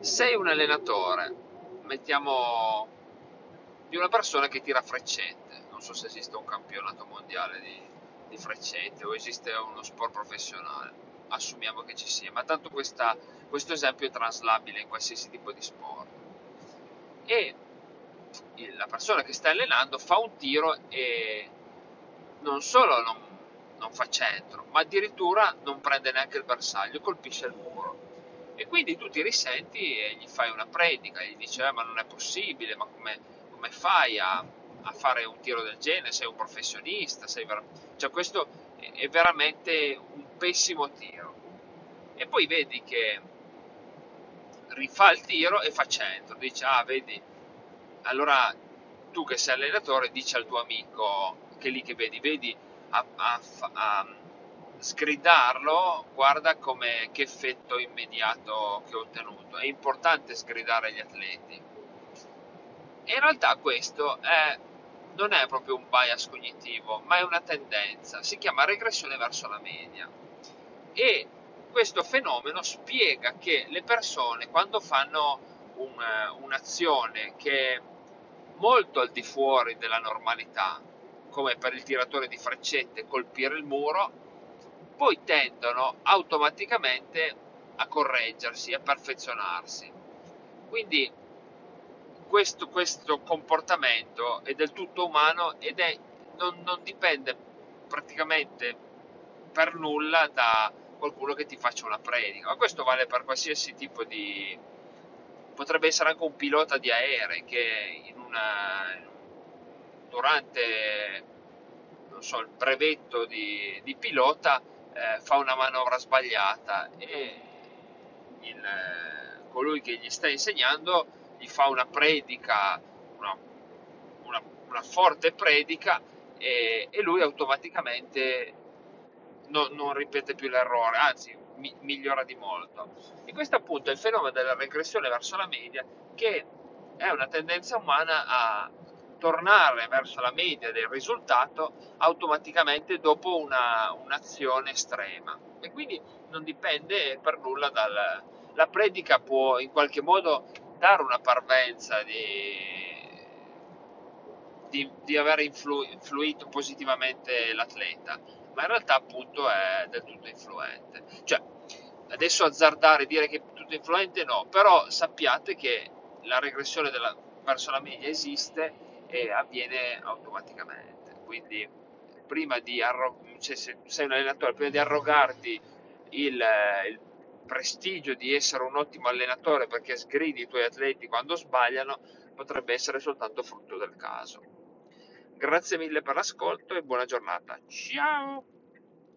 sei un allenatore, mettiamo di una persona che tira freccette, non so se esiste un campionato mondiale di, di freccette o esiste uno sport professionale, assumiamo che ci sia, ma tanto questa, questo esempio è traslabile in qualsiasi tipo di sport. E la persona che sta allenando fa un tiro e non solo non, non fa centro, ma addirittura non prende neanche il bersaglio, colpisce il muro e quindi tu ti risenti e gli fai una predica, gli dici eh, ma non è possibile, ma come, come fai a, a, fare un tiro del genere, sei un professionista, sei ver- cioè questo è veramente un pessimo tiro. E poi vedi che rifà il tiro e fa centro, dici ah vedi, allora tu che sei allenatore dici al tuo amico che lì che vedi, vedi a, a, a sgridarlo, guarda come, che effetto immediato che ho ottenuto. È importante sgridare gli atleti. E in realtà questo è, non è proprio un bias cognitivo, ma è una tendenza. Si chiama regressione verso la media. E questo fenomeno spiega che le persone quando fanno un, un'azione che è molto al di fuori della normalità, come per il tiratore di freccette colpire il muro, poi tendono automaticamente a correggersi, a perfezionarsi. Quindi questo, questo comportamento è del tutto umano ed è, non, non dipende praticamente per nulla da qualcuno che ti faccia una predica. Ma questo vale per qualsiasi tipo di... potrebbe essere anche un pilota di aerei che in una, durante so, il brevetto di, di pilota eh, fa una manovra sbagliata e il, eh, colui che gli sta insegnando gli fa una predica, una, una, una forte predica e, e, lui automaticamente no, non ripete più l'errore, anzi mi, migliora di molto. E questo appunto è il fenomeno della regressione verso la media che è una tendenza umana a tornare verso la media del risultato automaticamente dopo una, un'azione estrema. E quindi non dipende per nulla dal la predica può in qualche modo dare una parvenza di, di, di aver influ, influito positivamente l'atleta ma in realtà appunto è del tutto influente. Cioè adesso azzardare dire che è tutto influente no però sappiate che la regressione della, verso la media esiste e avviene automaticamente. Quindi arrog- cioè, se sei un allenatore, prima di arrogarti il, il prestigio di essere un ottimo allenatore perché sgridi i tuoi atleti quando sbagliano, potrebbe essere soltanto frutto del caso. Grazie mille per l'ascolto e buona giornata. Ciao!